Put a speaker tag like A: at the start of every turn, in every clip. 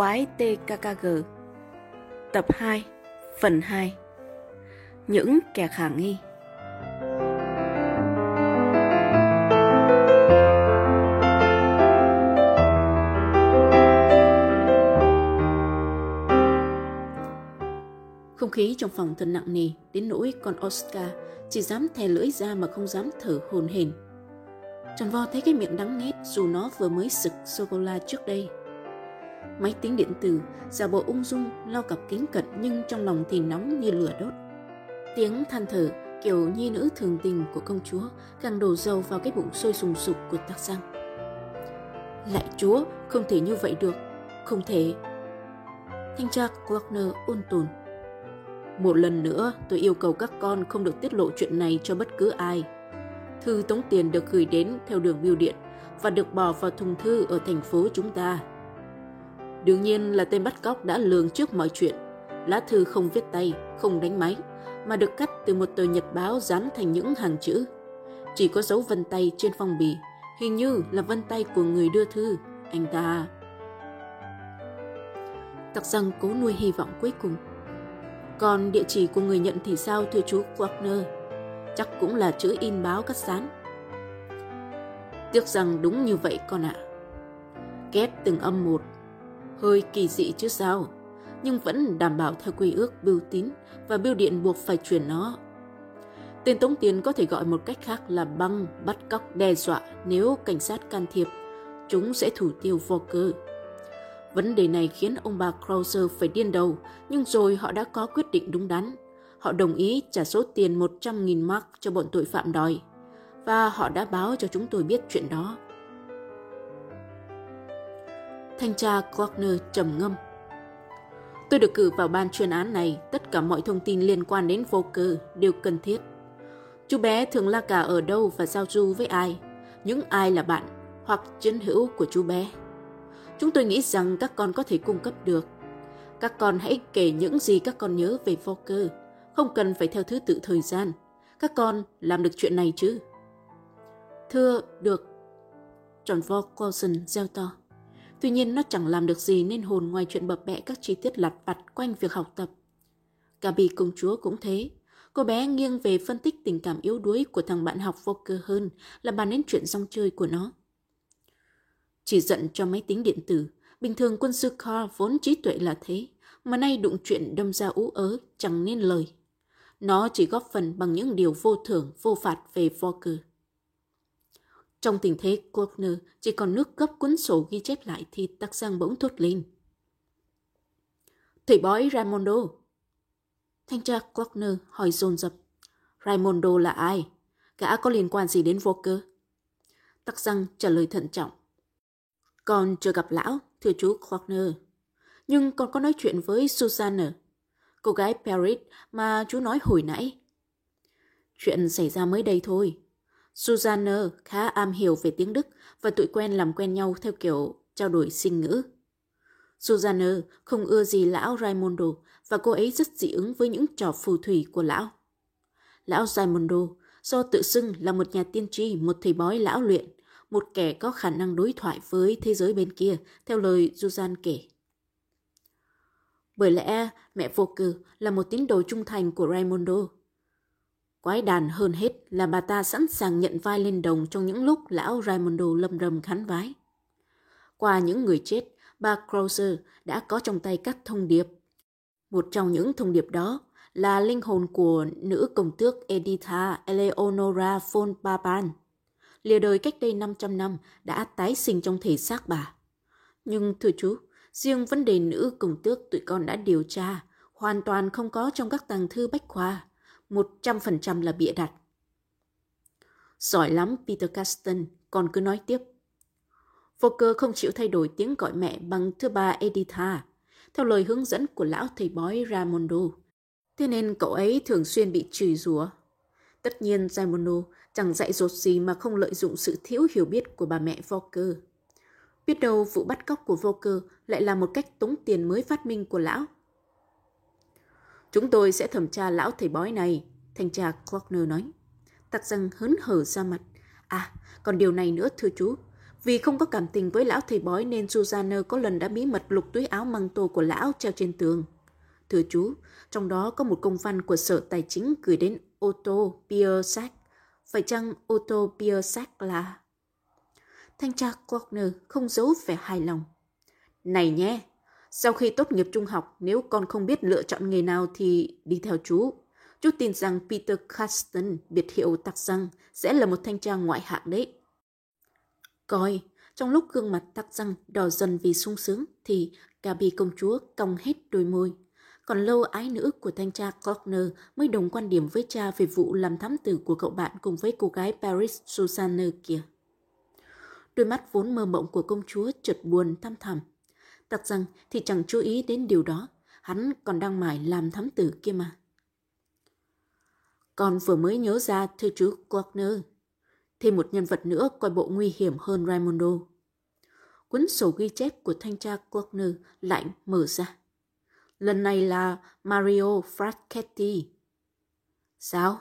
A: Quái TKKG Tập 2 Phần 2 Những kẻ khả nghi Không khí trong phòng thật nặng nề, đến nỗi con Oscar chỉ dám thè lưỡi ra mà không dám thở hồn hển. Tròn vo thấy cái miệng đắng nghét dù nó vừa mới sực sô-cô-la trước đây. Máy tính điện tử giả bộ ung dung lau cặp kính cận nhưng trong lòng thì nóng như lửa đốt. Tiếng than thở kiểu nhi nữ thường tình của công chúa càng đổ dầu vào cái bụng sôi sùng sục của tắc giang. Lại chúa, không thể như vậy được, không thể. Thanh tra Wagner ôn tồn. Một lần nữa, tôi yêu cầu các con không được tiết lộ chuyện này cho bất cứ ai. Thư tống tiền được gửi đến theo đường bưu điện và được bỏ vào thùng thư ở thành phố chúng ta. Đương nhiên là tên bắt cóc đã lường trước mọi chuyện. Lá thư không viết tay, không đánh máy, mà được cắt từ một tờ nhật báo dán thành những hàng chữ. Chỉ có dấu vân tay trên phong bì, hình như là vân tay của người đưa thư, anh ta. Tặc rằng cố nuôi hy vọng cuối cùng. Còn địa chỉ của người nhận thì sao thưa chú Wagner? Chắc cũng là chữ in báo cắt dán. Tiếc rằng đúng như vậy con ạ. À. Kép từng âm một hơi kỳ dị chứ sao, nhưng vẫn đảm bảo theo quy ước bưu tín và bưu điện buộc phải chuyển nó. Tên tống tiền có thể gọi một cách khác là băng, bắt cóc, đe dọa nếu cảnh sát can thiệp, chúng sẽ thủ tiêu vô cơ. Vấn đề này khiến ông bà Krauser phải điên đầu, nhưng rồi họ đã có quyết định đúng đắn. Họ đồng ý trả số tiền 100.000 mark cho bọn tội phạm đòi. Và họ đã báo cho chúng tôi biết chuyện đó. Thanh tra Glockner trầm ngâm. Tôi được cử vào ban chuyên án này, tất cả mọi thông tin liên quan đến vô cơ đều cần thiết. Chú bé thường la cả ở đâu và giao du với ai, những ai là bạn hoặc chiến hữu của chú bé. Chúng tôi nghĩ rằng các con có thể cung cấp được. Các con hãy kể những gì các con nhớ về vô cơ, không cần phải theo thứ tự thời gian. Các con làm được chuyện này chứ? Thưa, được. John Vo Coulson gieo to. Tuy nhiên nó chẳng làm được gì nên hồn ngoài chuyện bập bẹ các chi tiết lặt vặt quanh việc học tập. Gabi công chúa cũng thế. Cô bé nghiêng về phân tích tình cảm yếu đuối của thằng bạn học vô cơ hơn là bàn đến chuyện rong chơi của nó. Chỉ giận cho máy tính điện tử, bình thường quân sư Carl vốn trí tuệ là thế, mà nay đụng chuyện đâm ra ú ớ chẳng nên lời. Nó chỉ góp phần bằng những điều vô thưởng, vô phạt về Volker. Trong tình thế Corner chỉ còn nước gấp cuốn sổ ghi chép lại thì tắc Giang bỗng thốt lên. Thầy bói Raimondo. Thanh tra Corner hỏi dồn dập. Raimondo là ai? Gã có liên quan gì đến vô cơ? Tắc răng trả lời thận trọng. Con chưa gặp lão, thưa chú Corner. Nhưng con có nói chuyện với Susanna, cô gái Paris mà chú nói hồi nãy. Chuyện xảy ra mới đây thôi. Susanne khá am hiểu về tiếng Đức và tụi quen làm quen nhau theo kiểu trao đổi sinh ngữ. Susanne không ưa gì lão Raimondo và cô ấy rất dị ứng với những trò phù thủy của lão. Lão Raimondo do tự xưng là một nhà tiên tri, một thầy bói lão luyện, một kẻ có khả năng đối thoại với thế giới bên kia, theo lời Suzanne kể. Bởi lẽ mẹ vô cử là một tín đồ trung thành của Raimondo Quái đàn hơn hết là bà ta sẵn sàng nhận vai lên đồng trong những lúc lão Raimondo lâm rầm khán vái. Qua những người chết, bà Krauser đã có trong tay các thông điệp. Một trong những thông điệp đó là linh hồn của nữ công tước Editha Eleonora von Papan. Lìa đời cách đây 500 năm đã tái sinh trong thể xác bà. Nhưng thưa chú, riêng vấn đề nữ công tước tụi con đã điều tra, hoàn toàn không có trong các tàng thư bách khoa. 100% là bịa đặt. Giỏi lắm Peter Caston, còn cứ nói tiếp. Volker không chịu thay đổi tiếng gọi mẹ bằng thứ ba Editha, theo lời hướng dẫn của lão thầy bói Ramondo. Thế nên cậu ấy thường xuyên bị chửi rủa. Tất nhiên Ramondo chẳng dạy dột gì mà không lợi dụng sự thiếu hiểu biết của bà mẹ Volker. Biết đâu vụ bắt cóc của Volker lại là một cách tống tiền mới phát minh của lão. Chúng tôi sẽ thẩm tra lão thầy bói này, thanh tra Klockner nói. Tặc răng hớn hở ra mặt. À, còn điều này nữa thưa chú. Vì không có cảm tình với lão thầy bói nên Susanna có lần đã bí mật lục túi áo măng tô của lão treo trên tường. Thưa chú, trong đó có một công văn của Sở Tài chính gửi đến Otto Piersac. Phải chăng Otto Piersac là... Thanh tra Klockner không giấu vẻ hài lòng. Này nhé, sau khi tốt nghiệp trung học, nếu con không biết lựa chọn nghề nào thì đi theo chú. Chú tin rằng Peter Carsten, biệt hiệu tặc răng, sẽ là một thanh tra ngoại hạng đấy. Coi, trong lúc gương mặt tắc răng đỏ dần vì sung sướng thì Gabi công chúa cong hết đôi môi. Còn lâu ái nữ của thanh tra Klockner mới đồng quan điểm với cha về vụ làm thám tử của cậu bạn cùng với cô gái Paris Susanne kia. Đôi mắt vốn mơ mộng của công chúa chợt buồn thăm thẳm. Tặc rằng thì chẳng chú ý đến điều đó, hắn còn đang mải làm thám tử kia mà. Con vừa mới nhớ ra thưa chú Klockner, thêm một nhân vật nữa coi bộ nguy hiểm hơn Raimondo. Cuốn sổ ghi chép của thanh tra Klockner lại mở ra. Lần này là Mario Fraschetti. Sao?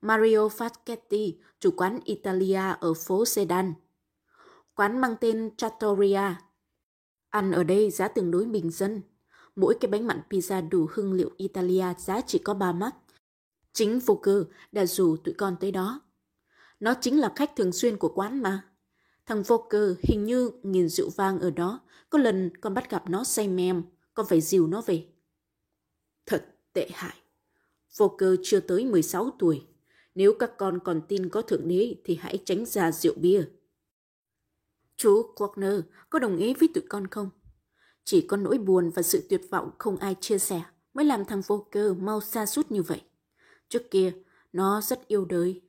A: Mario Fraschetti, chủ quán Italia ở phố Sedan. Quán mang tên Trattoria. Ăn ở đây giá tương đối bình dân. Mỗi cái bánh mặn pizza đủ hương liệu Italia giá chỉ có 3 mắt. Chính vô cơ đã rủ tụi con tới đó. Nó chính là khách thường xuyên của quán mà. Thằng vô cơ hình như nghiền rượu vang ở đó. Có lần con bắt gặp nó say mềm, con phải dìu nó về. Thật tệ hại. Vô cơ chưa tới 16 tuổi. Nếu các con còn tin có thượng đế thì hãy tránh ra rượu bia. Chú Quagner có đồng ý với tụi con không? Chỉ có nỗi buồn và sự tuyệt vọng không ai chia sẻ mới làm thằng vô cơ mau xa sút như vậy. Trước kia, nó rất yêu đời.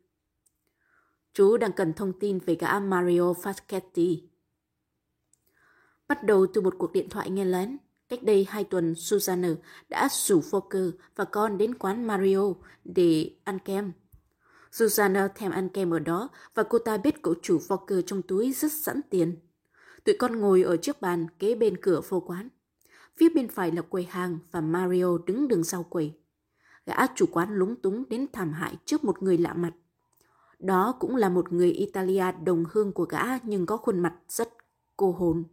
A: Chú đang cần thông tin về gã Mario Faschetti. Bắt đầu từ một cuộc điện thoại nghe lén, cách đây hai tuần Susanna đã rủ Fokker và con đến quán Mario để ăn kem. Susanna thèm ăn kem ở đó và cô ta biết cậu chủ Fokker trong túi rất sẵn tiền. Tụi con ngồi ở trước bàn kế bên cửa vô quán. Phía bên phải là quầy hàng và Mario đứng đường sau quầy. Gã chủ quán lúng túng đến thảm hại trước một người lạ mặt. Đó cũng là một người Italia đồng hương của gã nhưng có khuôn mặt rất cô hồn.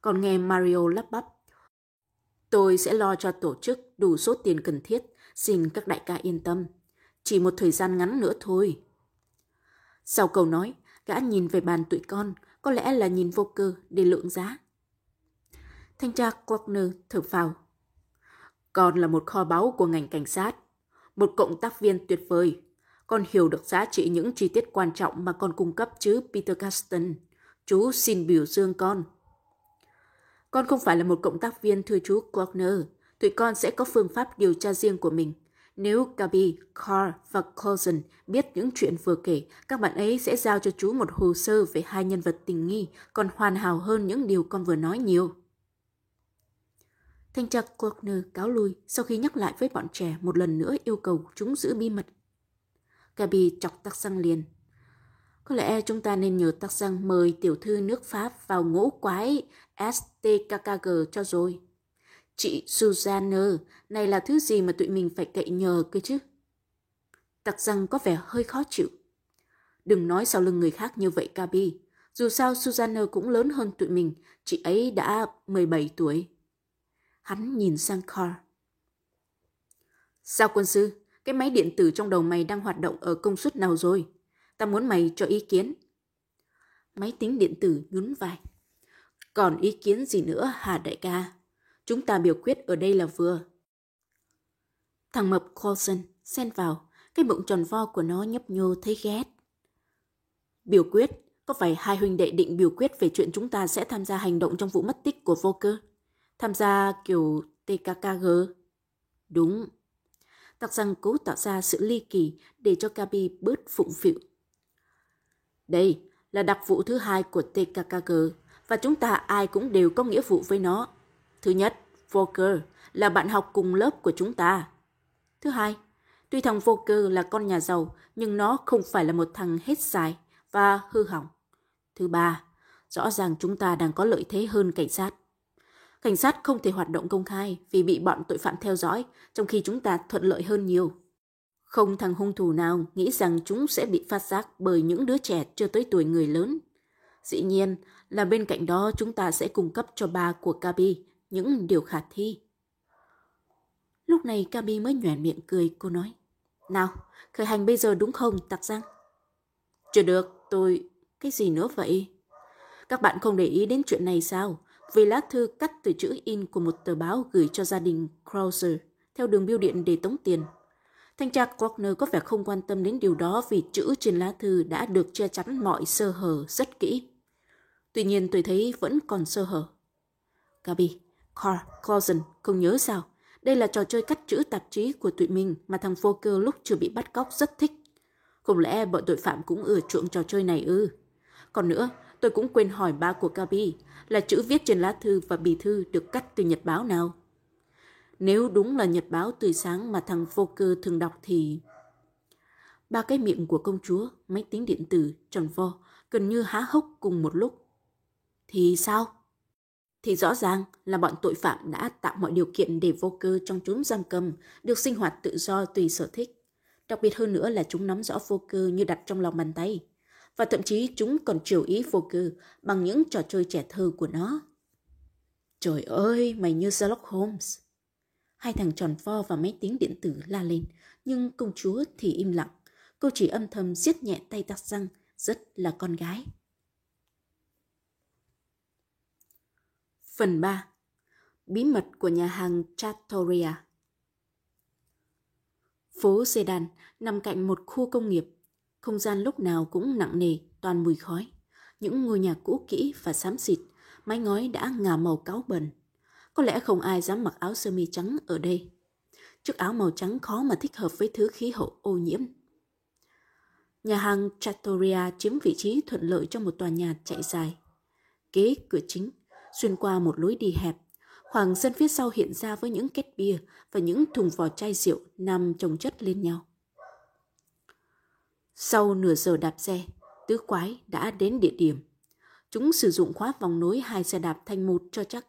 A: Còn nghe Mario lắp bắp. Tôi sẽ lo cho tổ chức đủ số tiền cần thiết, xin các đại ca yên tâm. Chỉ một thời gian ngắn nữa thôi. Sau câu nói, gã nhìn về bàn tụi con, có lẽ là nhìn vô cơ để lượng giá. Thanh tra Quagner thở phào. Con là một kho báu của ngành cảnh sát, một cộng tác viên tuyệt vời. Con hiểu được giá trị những chi tiết quan trọng mà con cung cấp chứ, Peter Gaston. Chú xin biểu dương con. Con không phải là một cộng tác viên thưa chú Quagner. Tụi con sẽ có phương pháp điều tra riêng của mình. Nếu Gabi, Carl và Coulson biết những chuyện vừa kể, các bạn ấy sẽ giao cho chú một hồ sơ về hai nhân vật tình nghi, còn hoàn hảo hơn những điều con vừa nói nhiều. Thanh tra Corner cáo lui sau khi nhắc lại với bọn trẻ một lần nữa yêu cầu chúng giữ bí mật. Gabi chọc tắc răng liền. Có lẽ chúng ta nên nhờ tắc răng mời tiểu thư nước Pháp vào ngũ quái STKKG cho rồi. Chị Susanne, này là thứ gì mà tụi mình phải cậy nhờ cơ chứ? Tặc răng có vẻ hơi khó chịu. Đừng nói sau lưng người khác như vậy, Gabi. Dù sao Susanne cũng lớn hơn tụi mình, chị ấy đã 17 tuổi. Hắn nhìn sang Carl. Sao quân sư, cái máy điện tử trong đầu mày đang hoạt động ở công suất nào rồi? Ta muốn mày cho ý kiến. Máy tính điện tử nhún vai. Còn ý kiến gì nữa hả đại ca? Chúng ta biểu quyết ở đây là vừa. Thằng mập Coulson xen vào, cái bụng tròn vo của nó nhấp nhô thấy ghét. Biểu quyết, có phải hai huynh đệ định biểu quyết về chuyện chúng ta sẽ tham gia hành động trong vụ mất tích của vô cơ? Tham gia kiểu TKKG? Đúng. Tặc rằng cố tạo ra sự ly kỳ để cho Gabi bớt phụng phịu. Đây là đặc vụ thứ hai của TKKG và chúng ta ai cũng đều có nghĩa vụ với nó. Thứ nhất, Volker là bạn học cùng lớp của chúng ta. Thứ hai, tuy thằng Volker là con nhà giàu, nhưng nó không phải là một thằng hết xài và hư hỏng. Thứ ba, rõ ràng chúng ta đang có lợi thế hơn cảnh sát. Cảnh sát không thể hoạt động công khai vì bị bọn tội phạm theo dõi, trong khi chúng ta thuận lợi hơn nhiều. Không thằng hung thủ nào nghĩ rằng chúng sẽ bị phát giác bởi những đứa trẻ chưa tới tuổi người lớn. Dĩ nhiên là bên cạnh đó chúng ta sẽ cung cấp cho ba của Kabi những điều khả thi. Lúc này Kabi mới nhoẻn miệng cười, cô nói. Nào, khởi hành bây giờ đúng không, tặc răng? Chưa được, tôi... Cái gì nữa vậy? Các bạn không để ý đến chuyện này sao? Vì lá thư cắt từ chữ in của một tờ báo gửi cho gia đình Krauser theo đường bưu điện để tống tiền. Thanh tra Klockner có vẻ không quan tâm đến điều đó vì chữ trên lá thư đã được che chắn mọi sơ hở rất kỹ. Tuy nhiên tôi thấy vẫn còn sơ hở. Gabi, Carl, Clausen, không nhớ sao? Đây là trò chơi cắt chữ tạp chí của tụi mình mà thằng Volker lúc chưa bị bắt cóc rất thích. Không lẽ bọn tội phạm cũng ưa chuộng trò chơi này ư? Còn nữa, tôi cũng quên hỏi ba của Gabi là chữ viết trên lá thư và bì thư được cắt từ nhật báo nào? Nếu đúng là nhật báo tươi sáng mà thằng Volker thường đọc thì... Ba cái miệng của công chúa, máy tính điện tử, tròn vo, gần như há hốc cùng một lúc. Thì sao? Thì rõ ràng là bọn tội phạm đã tạo mọi điều kiện để vô cơ trong chúng giam cầm được sinh hoạt tự do tùy sở thích. Đặc biệt hơn nữa là chúng nắm rõ vô cơ như đặt trong lòng bàn tay. Và thậm chí chúng còn chiều ý vô cơ bằng những trò chơi trẻ thơ của nó. Trời ơi, mày như Sherlock Holmes. Hai thằng tròn vo và máy tính điện tử la lên, nhưng công chúa thì im lặng. Cô chỉ âm thầm siết nhẹ tay tắc răng, rất là con gái. Phần 3 Bí mật của nhà hàng Trattoria Phố Sedan nằm cạnh một khu công nghiệp. Không gian lúc nào cũng nặng nề, toàn mùi khói. Những ngôi nhà cũ kỹ và xám xịt, mái ngói đã ngả màu cáo bẩn. Có lẽ không ai dám mặc áo sơ mi trắng ở đây. Chiếc áo màu trắng khó mà thích hợp với thứ khí hậu ô nhiễm. Nhà hàng Trattoria chiếm vị trí thuận lợi cho một tòa nhà chạy dài. Kế cửa chính, xuyên qua một lối đi hẹp, khoảng sân phía sau hiện ra với những két bia và những thùng vỏ chai rượu nằm chồng chất lên nhau. Sau nửa giờ đạp xe, tứ quái đã đến địa điểm. Chúng sử dụng khóa vòng nối hai xe đạp thành một cho chắc.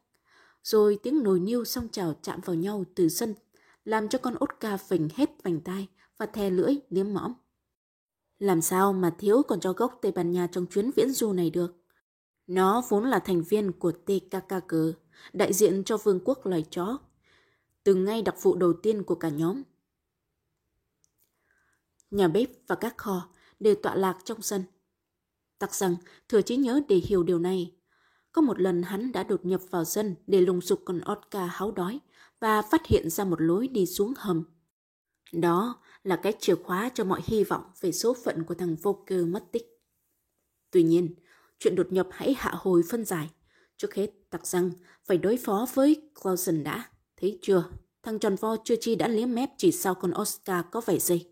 A: Rồi tiếng nồi niêu song trào chạm vào nhau từ sân, làm cho con Oscar phình hết vành tai và thè lưỡi liếm mõm. Làm sao mà thiếu còn cho gốc Tây Ban Nha trong chuyến viễn du này được? Nó vốn là thành viên của TKKG, đại diện cho vương quốc loài chó, từ ngay đặc vụ đầu tiên của cả nhóm. Nhà bếp và các kho đều tọa lạc trong sân. Tặc rằng thừa trí nhớ để hiểu điều này. Có một lần hắn đã đột nhập vào sân để lùng sục con otka háo đói và phát hiện ra một lối đi xuống hầm. Đó là cái chìa khóa cho mọi hy vọng về số phận của thằng vô cơ mất tích. Tuy nhiên, chuyện đột nhập hãy hạ hồi phân giải. Trước hết, tặc rằng phải đối phó với Clausen đã. Thấy chưa? Thằng tròn vo chưa chi đã liếm mép chỉ sau con Oscar có vài giây.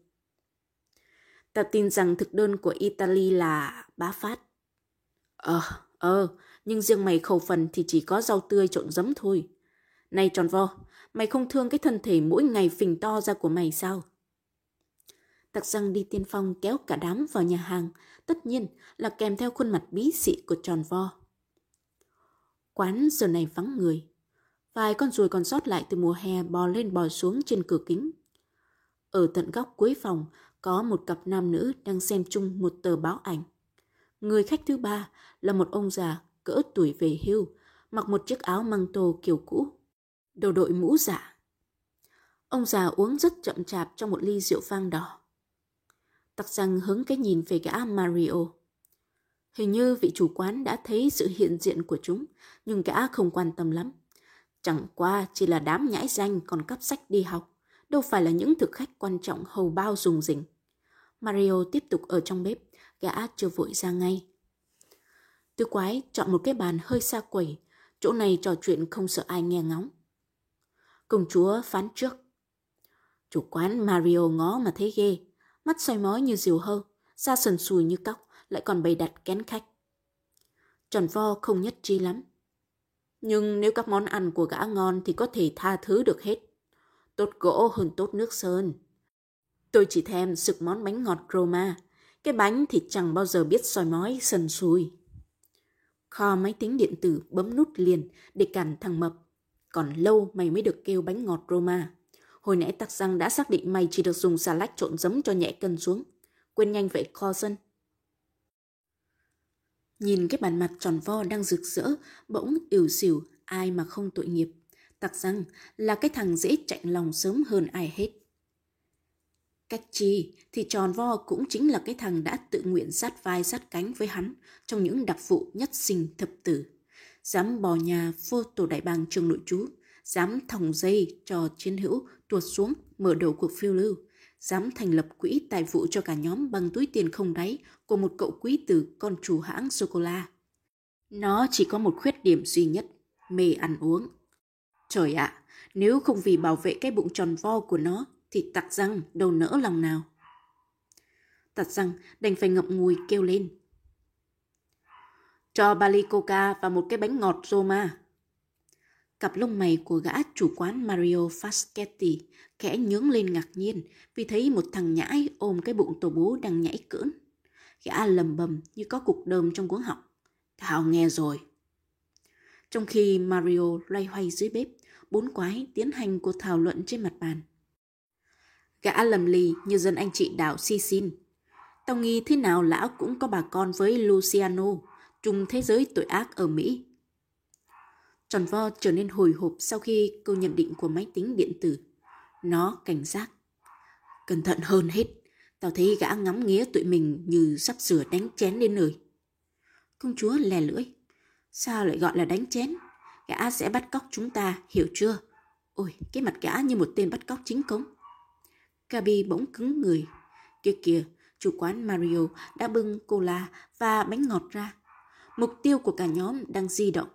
A: Ta tin rằng thực đơn của Italy là bá phát. Ờ, ờ, nhưng riêng mày khẩu phần thì chỉ có rau tươi trộn giấm thôi. Này tròn vo, mày không thương cái thân thể mỗi ngày phình to ra của mày sao? Tặc răng đi tiên phong kéo cả đám vào nhà hàng, tất nhiên là kèm theo khuôn mặt bí xị của tròn vo. Quán giờ này vắng người. Vài con ruồi còn sót lại từ mùa hè bò lên bò xuống trên cửa kính. Ở tận góc cuối phòng có một cặp nam nữ đang xem chung một tờ báo ảnh. Người khách thứ ba là một ông già cỡ tuổi về hưu, mặc một chiếc áo măng tô kiểu cũ, đầu đội mũ giả. Ông già uống rất chậm chạp trong một ly rượu vang đỏ. Tặc rằng hướng cái nhìn về gã Mario. Hình như vị chủ quán đã thấy sự hiện diện của chúng, nhưng gã không quan tâm lắm. Chẳng qua chỉ là đám nhãi danh còn cắp sách đi học, đâu phải là những thực khách quan trọng hầu bao dùng dình. Mario tiếp tục ở trong bếp, gã chưa vội ra ngay. Tư quái chọn một cái bàn hơi xa quẩy, chỗ này trò chuyện không sợ ai nghe ngóng. Công chúa phán trước. Chủ quán Mario ngó mà thấy ghê, mắt soi mói như diều hâu, da sần sùi như cóc, lại còn bày đặt kén khách. Tròn vo không nhất trí lắm. Nhưng nếu các món ăn của gã ngon thì có thể tha thứ được hết. Tốt gỗ hơn tốt nước sơn. Tôi chỉ thèm sực món bánh ngọt Roma. Cái bánh thì chẳng bao giờ biết soi mói sần sùi. Kho máy tính điện tử bấm nút liền để cản thằng mập. Còn lâu mày mới được kêu bánh ngọt Roma. Hồi nãy tắc răng đã xác định mày chỉ được dùng xà lách trộn giấm cho nhẹ cân xuống. Quên nhanh vậy Clausen. Nhìn cái bàn mặt tròn vo đang rực rỡ, bỗng ỉu xỉu, ai mà không tội nghiệp. Tặc rằng là cái thằng dễ chạy lòng sớm hơn ai hết. Cách chi thì tròn vo cũng chính là cái thằng đã tự nguyện sát vai sát cánh với hắn trong những đặc vụ nhất sinh thập tử. Dám bò nhà vô tổ đại bàng trường nội trú, dám thòng dây cho chiến hữu tuột xuống mở đầu cuộc phiêu lưu, dám thành lập quỹ tài vụ cho cả nhóm bằng túi tiền không đáy của một cậu quý tử con chủ hãng sô-cô-la. Nó chỉ có một khuyết điểm duy nhất, mê ăn uống. Trời ạ, à, nếu không vì bảo vệ cái bụng tròn vo của nó thì tặc răng đâu nỡ lòng nào. Tặc răng đành phải ngậm ngùi kêu lên. Cho ba ly coca và một cái bánh ngọt Roma. Cặp lông mày của gã chủ quán Mario Faschetti khẽ nhướng lên ngạc nhiên vì thấy một thằng nhãi ôm cái bụng tổ bố đang nhảy cưỡn Gã lầm bầm như có cục đơm trong cuống họng. Thảo nghe rồi. Trong khi Mario loay hoay dưới bếp, bốn quái tiến hành cuộc thảo luận trên mặt bàn. Gã lầm lì như dân anh chị đảo sicin Tao nghi thế nào lão cũng có bà con với Luciano, trùng thế giới tội ác ở Mỹ. Tròn vo trở nên hồi hộp sau khi câu nhận định của máy tính điện tử. Nó cảnh giác. Cẩn thận hơn hết, tao thấy gã ngắm nghía tụi mình như sắp sửa đánh chén lên nơi. Công chúa lè lưỡi. Sao lại gọi là đánh chén? Gã sẽ bắt cóc chúng ta, hiểu chưa? Ôi, cái mặt gã như một tên bắt cóc chính cống. Gabi bỗng cứng người. Kia kìa, chủ quán Mario đã bưng cola và bánh ngọt ra. Mục tiêu của cả nhóm đang di động.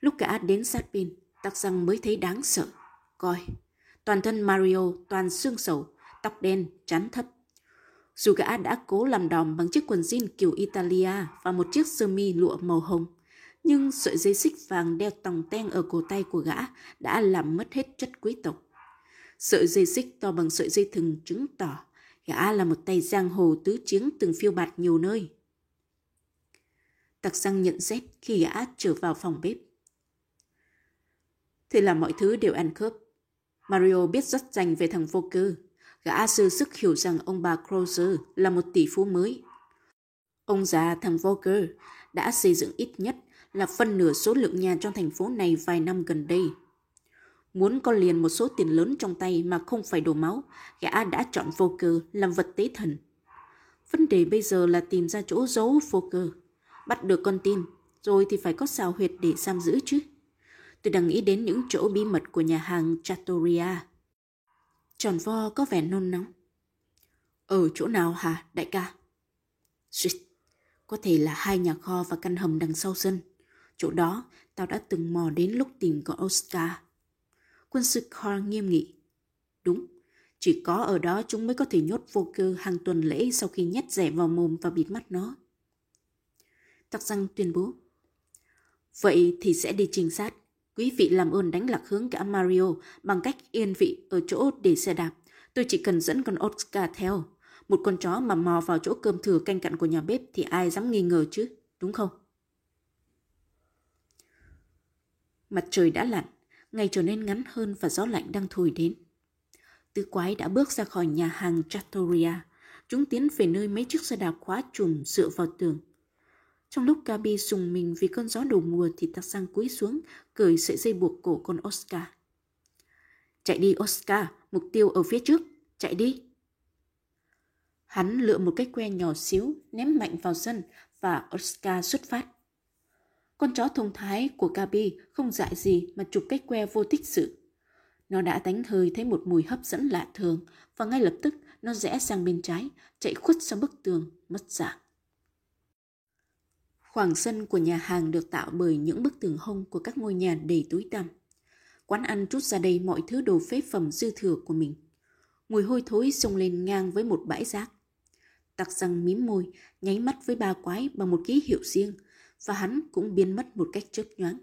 A: Lúc gã đến sát pin tắc răng mới thấy đáng sợ. Coi, toàn thân Mario toàn xương sầu, tóc đen, chán thấp. Dù gã đã cố làm đòn bằng chiếc quần jean kiểu Italia và một chiếc sơ mi lụa màu hồng, nhưng sợi dây xích vàng đeo tòng ten ở cổ tay của gã đã làm mất hết chất quý tộc. Sợi dây xích to bằng sợi dây thừng chứng tỏ gã là một tay giang hồ tứ chiến từng phiêu bạt nhiều nơi. Tặc răng nhận xét khi gã trở vào phòng bếp thì là mọi thứ đều ăn khớp. Mario biết rất rành về thằng vô cơ. Gã sư sức hiểu rằng ông bà Crozer là một tỷ phú mới. Ông già thằng Volker đã xây dựng ít nhất là phân nửa số lượng nhà trong thành phố này vài năm gần đây. Muốn có liền một số tiền lớn trong tay mà không phải đổ máu, gã đã chọn Volker làm vật tế thần. Vấn đề bây giờ là tìm ra chỗ giấu Volker. Bắt được con tin, rồi thì phải có xào huyệt để giam giữ chứ. Tôi đang nghĩ đến những chỗ bí mật của nhà hàng Trattoria. Tròn vo có vẻ nôn nóng. Ở chỗ nào hả, đại ca? Xuyệt, có thể là hai nhà kho và căn hầm đằng sau sân. Chỗ đó, tao đã từng mò đến lúc tìm con Oscar. Quân sư Carl nghiêm nghị. Đúng, chỉ có ở đó chúng mới có thể nhốt vô cơ hàng tuần lễ sau khi nhét rẻ vào mồm và bịt mắt nó. Tắc răng tuyên bố. Vậy thì sẽ đi trinh sát. Quý vị làm ơn đánh lạc hướng cả Mario bằng cách yên vị ở chỗ để xe đạp. Tôi chỉ cần dẫn con Oscar theo. Một con chó mà mò vào chỗ cơm thừa canh cặn của nhà bếp thì ai dám nghi ngờ chứ, đúng không? Mặt trời đã lặn, ngày trở nên ngắn hơn và gió lạnh đang thổi đến. Tứ quái đã bước ra khỏi nhà hàng Trattoria. Chúng tiến về nơi mấy chiếc xe đạp khóa trùm dựa vào tường. Trong lúc Gabi sùng mình vì cơn gió đầu mùa thì tắc sang cúi xuống, cởi sợi dây buộc cổ con Oscar. Chạy đi Oscar, mục tiêu ở phía trước, chạy đi. Hắn lựa một cái que nhỏ xíu, ném mạnh vào sân và Oscar xuất phát. Con chó thông thái của Gabi không dại gì mà chụp cái que vô tích sự. Nó đã đánh hơi thấy một mùi hấp dẫn lạ thường và ngay lập tức nó rẽ sang bên trái, chạy khuất sang bức tường, mất dạng. Khoảng sân của nhà hàng được tạo bởi những bức tường hông của các ngôi nhà đầy túi tăm. Quán ăn trút ra đây mọi thứ đồ phế phẩm dư thừa của mình. Mùi hôi thối xông lên ngang với một bãi rác. Tặc răng mím môi, nháy mắt với ba quái bằng một ký hiệu riêng, và hắn cũng biến mất một cách chớp nhoáng.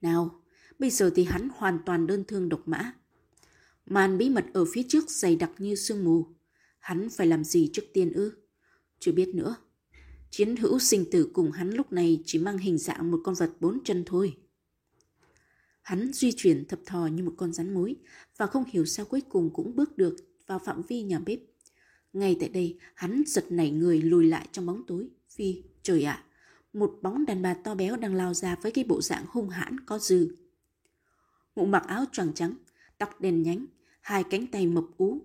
A: Nào, bây giờ thì hắn hoàn toàn đơn thương độc mã. Màn bí mật ở phía trước dày đặc như sương mù. Hắn phải làm gì trước tiên ư? Chưa biết nữa. Chiến hữu sinh tử cùng hắn lúc này chỉ mang hình dạng một con vật bốn chân thôi. Hắn di chuyển thập thò như một con rắn mối và không hiểu sao cuối cùng cũng bước được vào phạm vi nhà bếp. Ngay tại đây, hắn giật nảy người lùi lại trong bóng tối vì, trời ạ, một bóng đàn bà to béo đang lao ra với cái bộ dạng hung hãn có dư. Mụ mặc áo choàng trắng, tóc đen nhánh, hai cánh tay mập ú.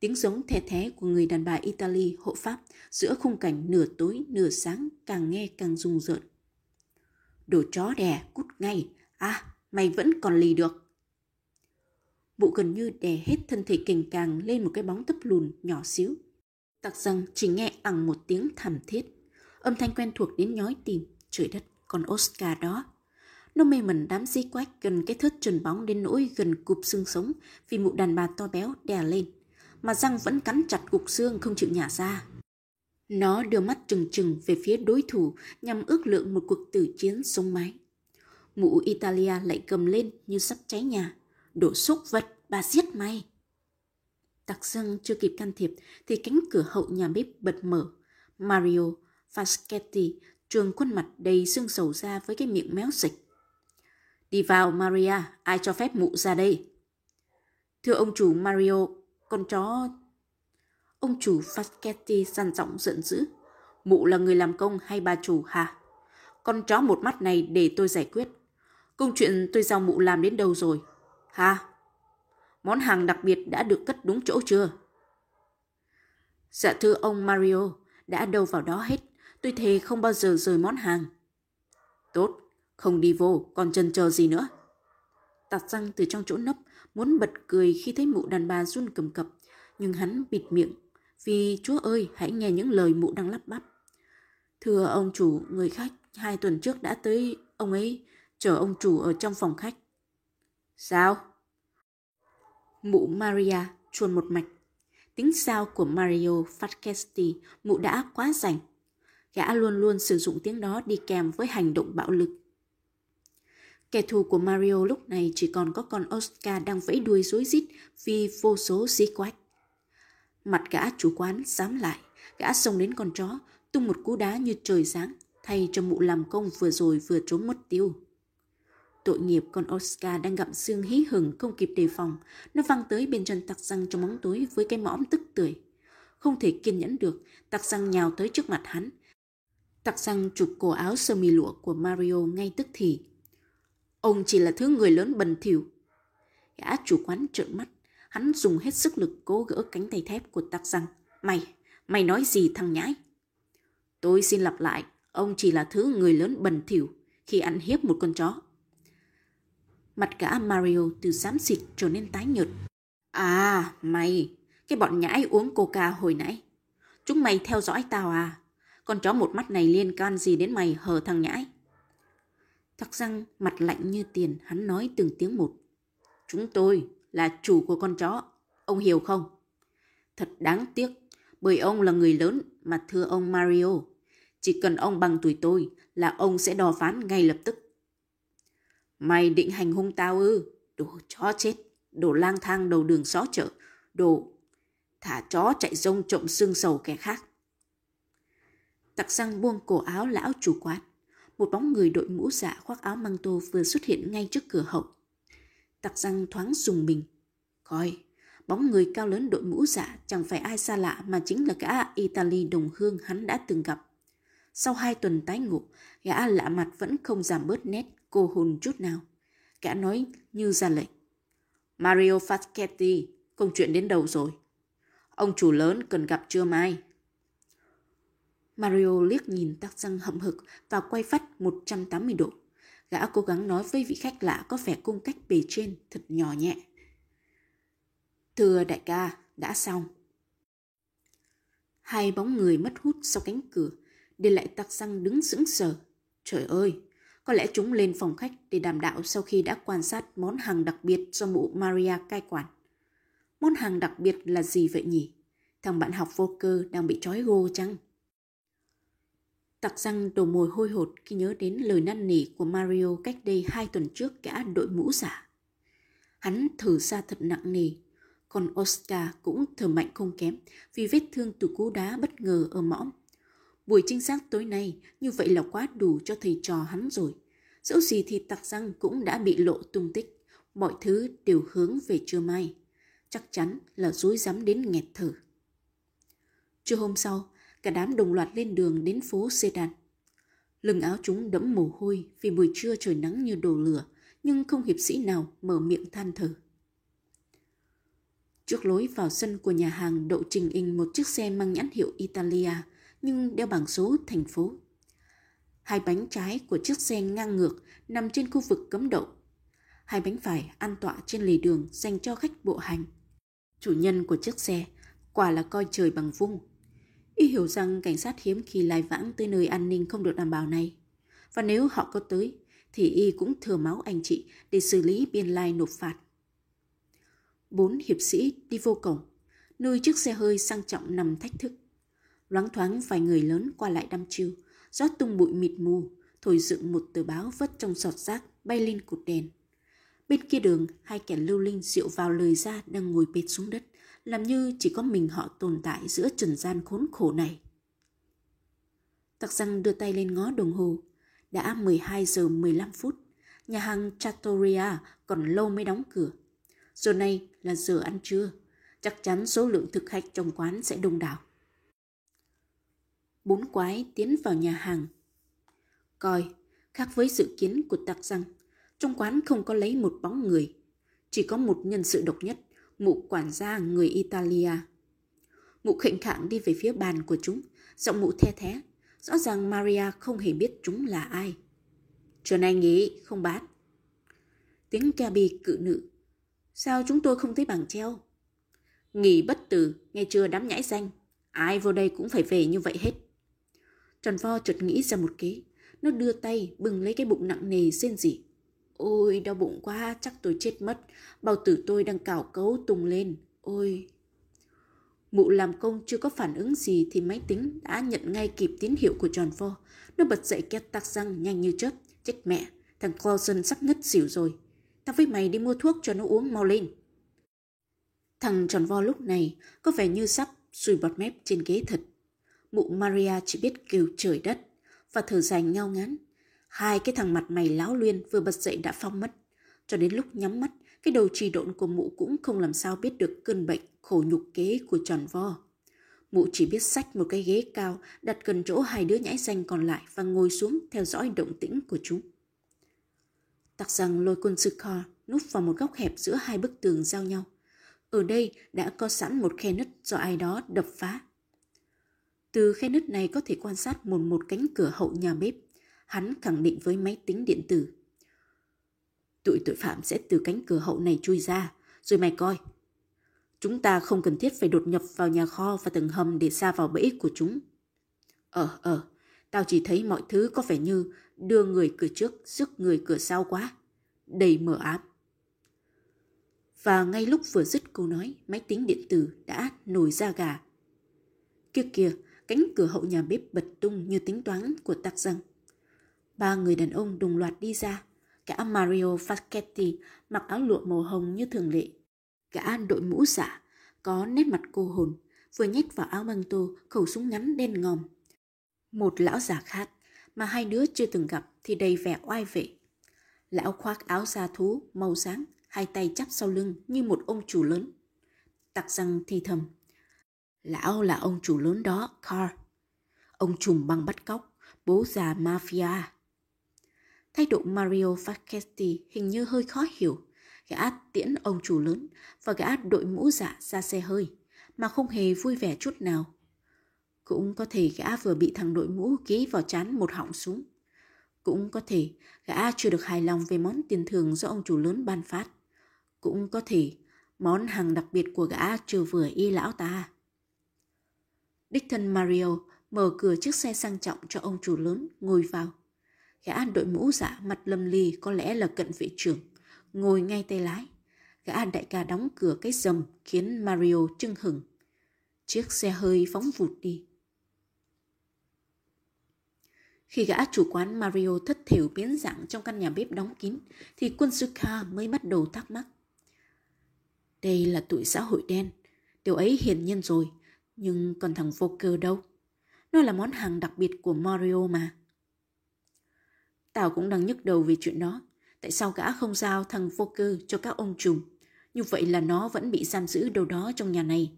A: Tiếng giống the thé của người đàn bà Italy hộ pháp giữa khung cảnh nửa tối nửa sáng càng nghe càng rùng rợn. Đồ chó đè, cút ngay. À, mày vẫn còn lì được. Bụ gần như đè hết thân thể kềnh càng lên một cái bóng tấp lùn nhỏ xíu. Tặc rằng chỉ nghe ẳng một tiếng thảm thiết. Âm thanh quen thuộc đến nhói tim. Trời đất, con Oscar đó. Nó mê mẩn đám dí quách gần cái thớt trần bóng đến nỗi gần cụp xương sống vì mụ đàn bà to béo đè lên. Mà răng vẫn cắn chặt cục xương không chịu nhả ra. Nó đưa mắt trừng trừng về phía đối thủ nhằm ước lượng một cuộc tử chiến sống mái. Mụ Italia lại cầm lên như sắp cháy nhà. Đổ xúc vật, bà giết mày. Tặc dân chưa kịp can thiệp thì cánh cửa hậu nhà bếp bật mở. Mario Faschetti trường khuôn mặt đầy xương sầu ra với cái miệng méo dịch. Đi vào Maria, ai cho phép mụ ra đây? Thưa ông chủ Mario, con chó... Ông chủ Faschetti săn giọng giận dữ. Mụ là người làm công hay bà chủ hả? Con chó một mắt này để tôi giải quyết. Công chuyện tôi giao mụ làm đến đâu rồi? Hả? Món hàng đặc biệt đã được cất đúng chỗ chưa? Dạ thưa ông Mario, đã đâu vào đó hết. Tôi thề không bao giờ rời món hàng. Tốt, không đi vô, còn chân chờ gì nữa. Tạt răng từ trong chỗ nấp, muốn bật cười khi thấy mụ đàn bà run cầm cập, nhưng hắn bịt miệng, vì chúa ơi hãy nghe những lời mụ đang lắp bắp. Thưa ông chủ, người khách hai tuần trước đã tới ông ấy chờ ông chủ ở trong phòng khách. Sao? Mụ Maria chuồn một mạch. Tính sao của Mario Facchetti mụ đã quá rảnh. Gã luôn luôn sử dụng tiếng đó đi kèm với hành động bạo lực. Kẻ thù của Mario lúc này chỉ còn có con Oscar đang vẫy đuôi rối rít vì vô số xí quách. Mặt gã chủ quán dám lại, gã xông đến con chó, tung một cú đá như trời sáng, thay cho mụ làm công vừa rồi vừa trốn mất tiêu. Tội nghiệp con Oscar đang gặm xương hí hừng không kịp đề phòng. Nó văng tới bên chân tặc răng trong bóng tối với cái mõm tức tưởi. Không thể kiên nhẫn được, tặc răng nhào tới trước mặt hắn. Tặc răng chụp cổ áo sơ mi lụa của Mario ngay tức thì. Ông chỉ là thứ người lớn bần thỉu. Gã chủ quán trợn mắt, hắn dùng hết sức lực cố gỡ cánh tay thép của tặc răng. Mày, mày nói gì thằng nhãi? Tôi xin lặp lại, ông chỉ là thứ người lớn bần thỉu khi ăn hiếp một con chó. Mặt gã Mario từ xám xịt trở nên tái nhợt. À, mày, cái bọn nhãi uống coca hồi nãy. Chúng mày theo dõi tao à? Con chó một mắt này liên can gì đến mày hờ thằng nhãi? Thắc răng mặt lạnh như tiền, hắn nói từng tiếng một. Chúng tôi là chủ của con chó, ông hiểu không? Thật đáng tiếc, bởi ông là người lớn mà thưa ông Mario. Chỉ cần ông bằng tuổi tôi là ông sẽ đò phán ngay lập tức. Mày định hành hung tao ư? Đồ chó chết, đồ lang thang đầu đường xó chợ, đồ thả chó chạy rông trộm xương sầu kẻ khác. Tặc răng buông cổ áo lão chủ quán. Một bóng người đội mũ dạ khoác áo măng tô vừa xuất hiện ngay trước cửa hậu. Tặc răng thoáng dùng mình. Coi, bóng người cao lớn đội mũ dạ chẳng phải ai xa lạ mà chính là gã Italy đồng hương hắn đã từng gặp. Sau hai tuần tái ngộ, gã lạ mặt vẫn không giảm bớt nét cô hồn chút nào. Gã nói như ra lệnh. Mario Facchetti, công chuyện đến đầu rồi? Ông chủ lớn cần gặp chưa mai? Mario liếc nhìn tắc răng hậm hực và quay phát 180 độ. Gã cố gắng nói với vị khách lạ có vẻ cung cách bề trên thật nhỏ nhẹ. Thưa đại ca, đã xong. Hai bóng người mất hút sau cánh cửa, để lại tắc răng đứng sững sờ. Trời ơi, có lẽ chúng lên phòng khách để đàm đạo sau khi đã quan sát món hàng đặc biệt do mụ Maria cai quản. Món hàng đặc biệt là gì vậy nhỉ? Thằng bạn học vô cơ đang bị trói gô chăng? Tặc răng đổ mồ hôi hột khi nhớ đến lời năn nỉ của Mario cách đây hai tuần trước gã đội mũ giả. Hắn thở ra thật nặng nề, còn Oscar cũng thở mạnh không kém vì vết thương từ cú đá bất ngờ ở mõm. Buổi trinh sát tối nay như vậy là quá đủ cho thầy trò hắn rồi. Dẫu gì thì tặc răng cũng đã bị lộ tung tích, mọi thứ đều hướng về trưa mai. Chắc chắn là dối rắm đến nghẹt thở. Trưa hôm sau, cả đám đồng loạt lên đường đến phố Sedan. Lưng áo chúng đẫm mồ hôi vì buổi trưa trời nắng như đổ lửa, nhưng không hiệp sĩ nào mở miệng than thở. Trước lối vào sân của nhà hàng đậu trình in một chiếc xe mang nhãn hiệu Italia, nhưng đeo bảng số thành phố. Hai bánh trái của chiếc xe ngang ngược nằm trên khu vực cấm đậu. Hai bánh phải an tọa trên lề đường dành cho khách bộ hành. Chủ nhân của chiếc xe quả là coi trời bằng vung. Y hiểu rằng cảnh sát hiếm khi lai vãng tới nơi an ninh không được đảm bảo này. Và nếu họ có tới, thì Y cũng thừa máu anh chị để xử lý biên lai nộp phạt. Bốn hiệp sĩ đi vô cổng, nơi chiếc xe hơi sang trọng nằm thách thức. Loáng thoáng vài người lớn qua lại đăm chiêu, rót tung bụi mịt mù, thổi dựng một tờ báo vất trong sọt rác bay lên cột đèn. Bên kia đường, hai kẻ lưu linh rượu vào lời ra đang ngồi bệt xuống đất, làm như chỉ có mình họ tồn tại giữa trần gian khốn khổ này. Tặc răng đưa tay lên ngó đồng hồ. Đã 12 giờ 15 phút, nhà hàng Trattoria còn lâu mới đóng cửa. Giờ này là giờ ăn trưa, chắc chắn số lượng thực khách trong quán sẽ đông đảo. Bốn quái tiến vào nhà hàng. Coi, khác với dự kiến của tặc răng, trong quán không có lấy một bóng người, chỉ có một nhân sự độc nhất, mụ quản gia người Italia. Mụ khệnh khạng đi về phía bàn của chúng, giọng mụ the thé. Rõ ràng Maria không hề biết chúng là ai. Trưa anh nghỉ, không bát. Tiếng Gabi cự nữ. Sao chúng tôi không thấy bảng treo? Nghỉ bất tử, nghe chưa đám nhãi danh. Ai vô đây cũng phải về như vậy hết. Tròn vo chợt nghĩ ra một kế. Nó đưa tay bừng lấy cái bụng nặng nề rên rỉ. Ôi, đau bụng quá, chắc tôi chết mất. Bao tử tôi đang cào cấu tung lên. Ôi... Mụ làm công chưa có phản ứng gì thì máy tính đã nhận ngay kịp tín hiệu của tròn vo Nó bật dậy két tắc răng nhanh như chớp. Chết mẹ, thằng Clausen sắp ngất xỉu rồi. Tao với mày đi mua thuốc cho nó uống mau lên. Thằng tròn vo lúc này có vẻ như sắp sùi bọt mép trên ghế thật. Mụ Maria chỉ biết kêu trời đất và thở dài ngao ngán. Hai cái thằng mặt mày láo luyên vừa bật dậy đã phong mất. Cho đến lúc nhắm mắt, cái đầu trì độn của mụ cũng không làm sao biết được cơn bệnh khổ nhục kế của tròn vo. Mụ chỉ biết xách một cái ghế cao đặt gần chỗ hai đứa nhãi danh còn lại và ngồi xuống theo dõi động tĩnh của chúng. Tặc rằng lôi quân sư kho núp vào một góc hẹp giữa hai bức tường giao nhau. Ở đây đã có sẵn một khe nứt do ai đó đập phá. Từ khe nứt này có thể quan sát một một cánh cửa hậu nhà bếp. Hắn khẳng định với máy tính điện tử. Tụi tội phạm sẽ từ cánh cửa hậu này chui ra, rồi mày coi. Chúng ta không cần thiết phải đột nhập vào nhà kho và tầng hầm để xa vào bẫy của chúng. Ờ, ờ, tao chỉ thấy mọi thứ có vẻ như đưa người cửa trước, rước người cửa sau quá. Đầy mờ ám. Và ngay lúc vừa dứt câu nói, máy tính điện tử đã nổi ra gà. Kia kìa, cánh cửa hậu nhà bếp bật tung như tính toán của tắc răng. Ba người đàn ông đồng loạt đi ra. Cả Mario Facchetti mặc áo lụa màu hồng như thường lệ. Gã đội mũ giả, có nét mặt cô hồn, vừa nhét vào áo măng tô khẩu súng ngắn đen ngòm. Một lão già khác mà hai đứa chưa từng gặp thì đầy vẻ oai vệ. Lão khoác áo da thú màu sáng, hai tay chắp sau lưng như một ông chủ lớn. Tặc răng thì thầm. Lão là ông chủ lớn đó, Carl. Ông trùm băng bắt cóc, bố già mafia. Thái độ Mario Facchetti hình như hơi khó hiểu. Gã tiễn ông chủ lớn và gã đội mũ dạ ra xe hơi, mà không hề vui vẻ chút nào. Cũng có thể gã vừa bị thằng đội mũ ký vào chán một họng súng. Cũng có thể gã chưa được hài lòng về món tiền thưởng do ông chủ lớn ban phát. Cũng có thể món hàng đặc biệt của gã chưa vừa y lão ta. Đích thân Mario mở cửa chiếc xe sang trọng cho ông chủ lớn ngồi vào. Gã đội mũ giả mặt lâm ly có lẽ là cận vệ trưởng, ngồi ngay tay lái. Gã đại ca đóng cửa cái rầm khiến Mario trưng hửng Chiếc xe hơi phóng vụt đi. Khi gã chủ quán Mario thất thểu biến dạng trong căn nhà bếp đóng kín, thì quân sư mới bắt đầu thắc mắc. Đây là tụi xã hội đen, điều ấy hiển nhiên rồi, nhưng còn thằng vô cơ đâu? Nó là món hàng đặc biệt của Mario mà. Tao cũng đang nhức đầu về chuyện đó. Tại sao gã không giao thằng vô cơ cho các ông trùm? Như vậy là nó vẫn bị giam giữ đâu đó trong nhà này.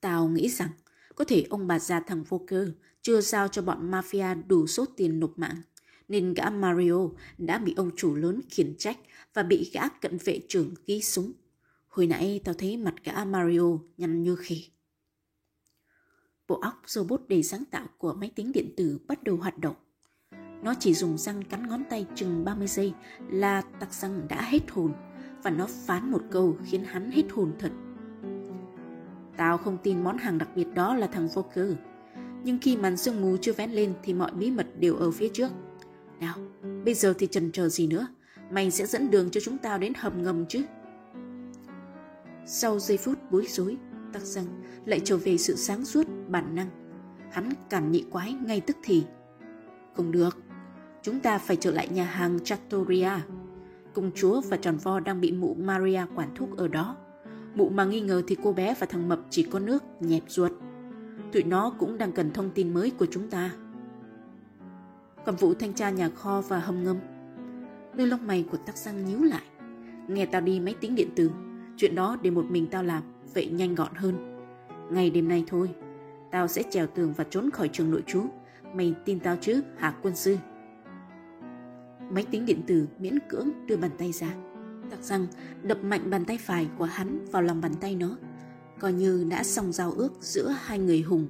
A: Tao nghĩ rằng Có thể ông bà già thằng vô cơ chưa giao cho bọn mafia đủ số tiền nộp mạng, nên gã Mario đã bị ông chủ lớn khiển trách và bị gã cận vệ trưởng ghi súng. Hồi nãy tao thấy mặt gã Mario nhăn như khỉ. Bộ óc robot đầy sáng tạo của máy tính điện tử bắt đầu hoạt động. Nó chỉ dùng răng cắn ngón tay chừng 30 giây là tặc răng đã hết hồn và nó phán một câu khiến hắn hết hồn thật. Tao không tin món hàng đặc biệt đó là thằng vô cơ. Nhưng khi màn sương mù chưa vén lên thì mọi bí mật đều ở phía trước. Nào, bây giờ thì chần chờ gì nữa? Mày sẽ dẫn đường cho chúng tao đến hầm ngầm chứ? Sau giây phút bối rối, tắc răng lại trở về sự sáng suốt, bản năng. Hắn cản nhị quái ngay tức thì. Không được, chúng ta phải trở lại nhà hàng Trattoria. Công chúa và tròn vo đang bị mụ Maria quản thúc ở đó. Mụ mà nghi ngờ thì cô bé và thằng mập chỉ có nước nhẹp ruột. Tụi nó cũng đang cần thông tin mới của chúng ta. Còn vụ thanh tra nhà kho và hầm ngâm. Đôi lông mày của tắc răng nhíu lại. Nghe tao đi máy tính điện tử. Chuyện đó để một mình tao làm, vậy nhanh gọn hơn. Ngày đêm nay thôi, tao sẽ trèo tường và trốn khỏi trường nội trú. Mày tin tao chứ, hả quân sư? Máy tính điện tử miễn cưỡng đưa bàn tay ra. Tặc răng đập mạnh bàn tay phải của hắn vào lòng bàn tay nó, coi như đã xong giao ước giữa hai người hùng